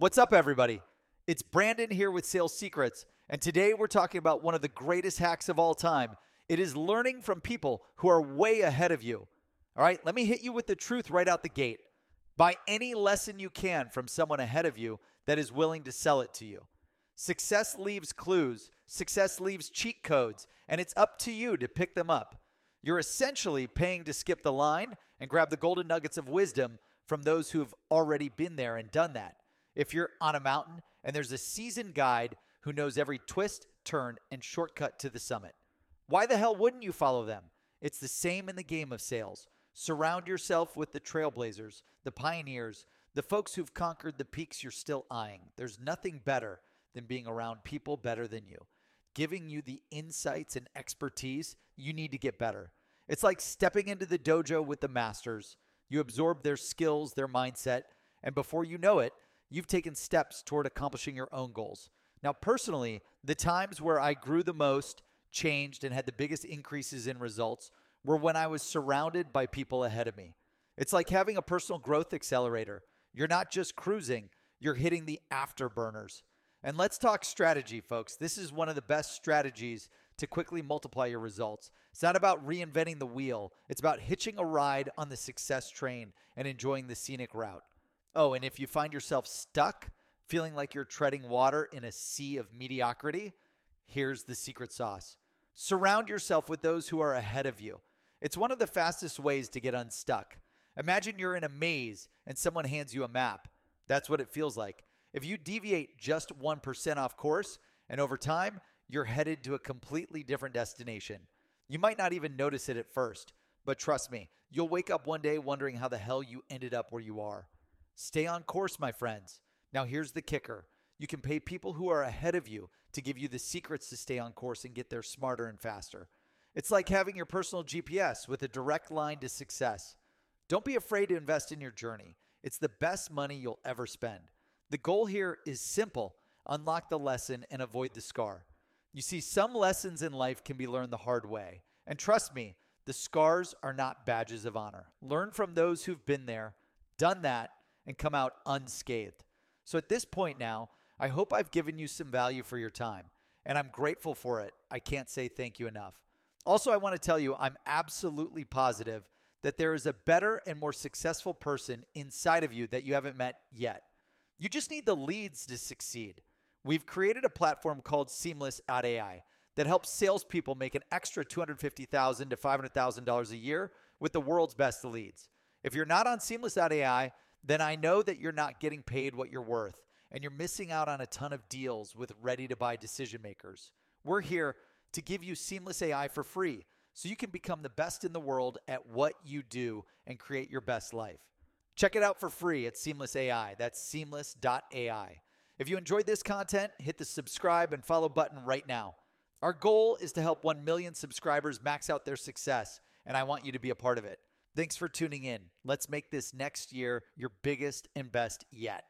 What's up, everybody? It's Brandon here with Sales Secrets, and today we're talking about one of the greatest hacks of all time. It is learning from people who are way ahead of you. All right, let me hit you with the truth right out the gate. Buy any lesson you can from someone ahead of you that is willing to sell it to you. Success leaves clues, success leaves cheat codes, and it's up to you to pick them up. You're essentially paying to skip the line and grab the golden nuggets of wisdom from those who've already been there and done that. If you're on a mountain and there's a seasoned guide who knows every twist, turn, and shortcut to the summit, why the hell wouldn't you follow them? It's the same in the game of sales. Surround yourself with the trailblazers, the pioneers, the folks who've conquered the peaks you're still eyeing. There's nothing better than being around people better than you, giving you the insights and expertise you need to get better. It's like stepping into the dojo with the masters. You absorb their skills, their mindset, and before you know it, you've taken steps toward accomplishing your own goals. Now, personally, the times where I grew the most, changed, and had the biggest increases in results were when I was surrounded by people ahead of me. It's like having a personal growth accelerator. You're not just cruising, you're hitting the afterburners. And let's talk strategy, folks. This is one of the best strategies to quickly multiply your results. It's not about reinventing the wheel, it's about hitching a ride on the success train and enjoying the scenic route. Oh, and if you find yourself stuck, feeling like you're treading water in a sea of mediocrity, here's the secret sauce surround yourself with those who are ahead of you. It's one of the fastest ways to get unstuck. Imagine you're in a maze and someone hands you a map. That's what it feels like. If you deviate just 1% off course, and over time, you're headed to a completely different destination. You might not even notice it at first, but trust me, you'll wake up one day wondering how the hell you ended up where you are. Stay on course, my friends. Now, here's the kicker you can pay people who are ahead of you to give you the secrets to stay on course and get there smarter and faster. It's like having your personal GPS with a direct line to success. Don't be afraid to invest in your journey. It's the best money you'll ever spend. The goal here is simple unlock the lesson and avoid the scar. You see, some lessons in life can be learned the hard way. And trust me, the scars are not badges of honor. Learn from those who've been there, done that, and come out unscathed. So at this point now, I hope I've given you some value for your time, and I'm grateful for it. I can't say thank you enough. Also, I want to tell you, I'm absolutely positive that there is a better and more successful person inside of you that you haven't met yet. You just need the leads to succeed. We've created a platform called Seamless.ai that helps salespeople make an extra 250,000 to $500,000 a year with the world's best leads. If you're not on Seamless.ai, then I know that you're not getting paid what you're worth and you're missing out on a ton of deals with ready to buy decision makers. We're here to give you Seamless AI for free so you can become the best in the world at what you do and create your best life. Check it out for free at Seamless AI. That's seamless.ai. If you enjoyed this content, hit the subscribe and follow button right now. Our goal is to help 1 million subscribers max out their success, and I want you to be a part of it. Thanks for tuning in. Let's make this next year your biggest and best yet.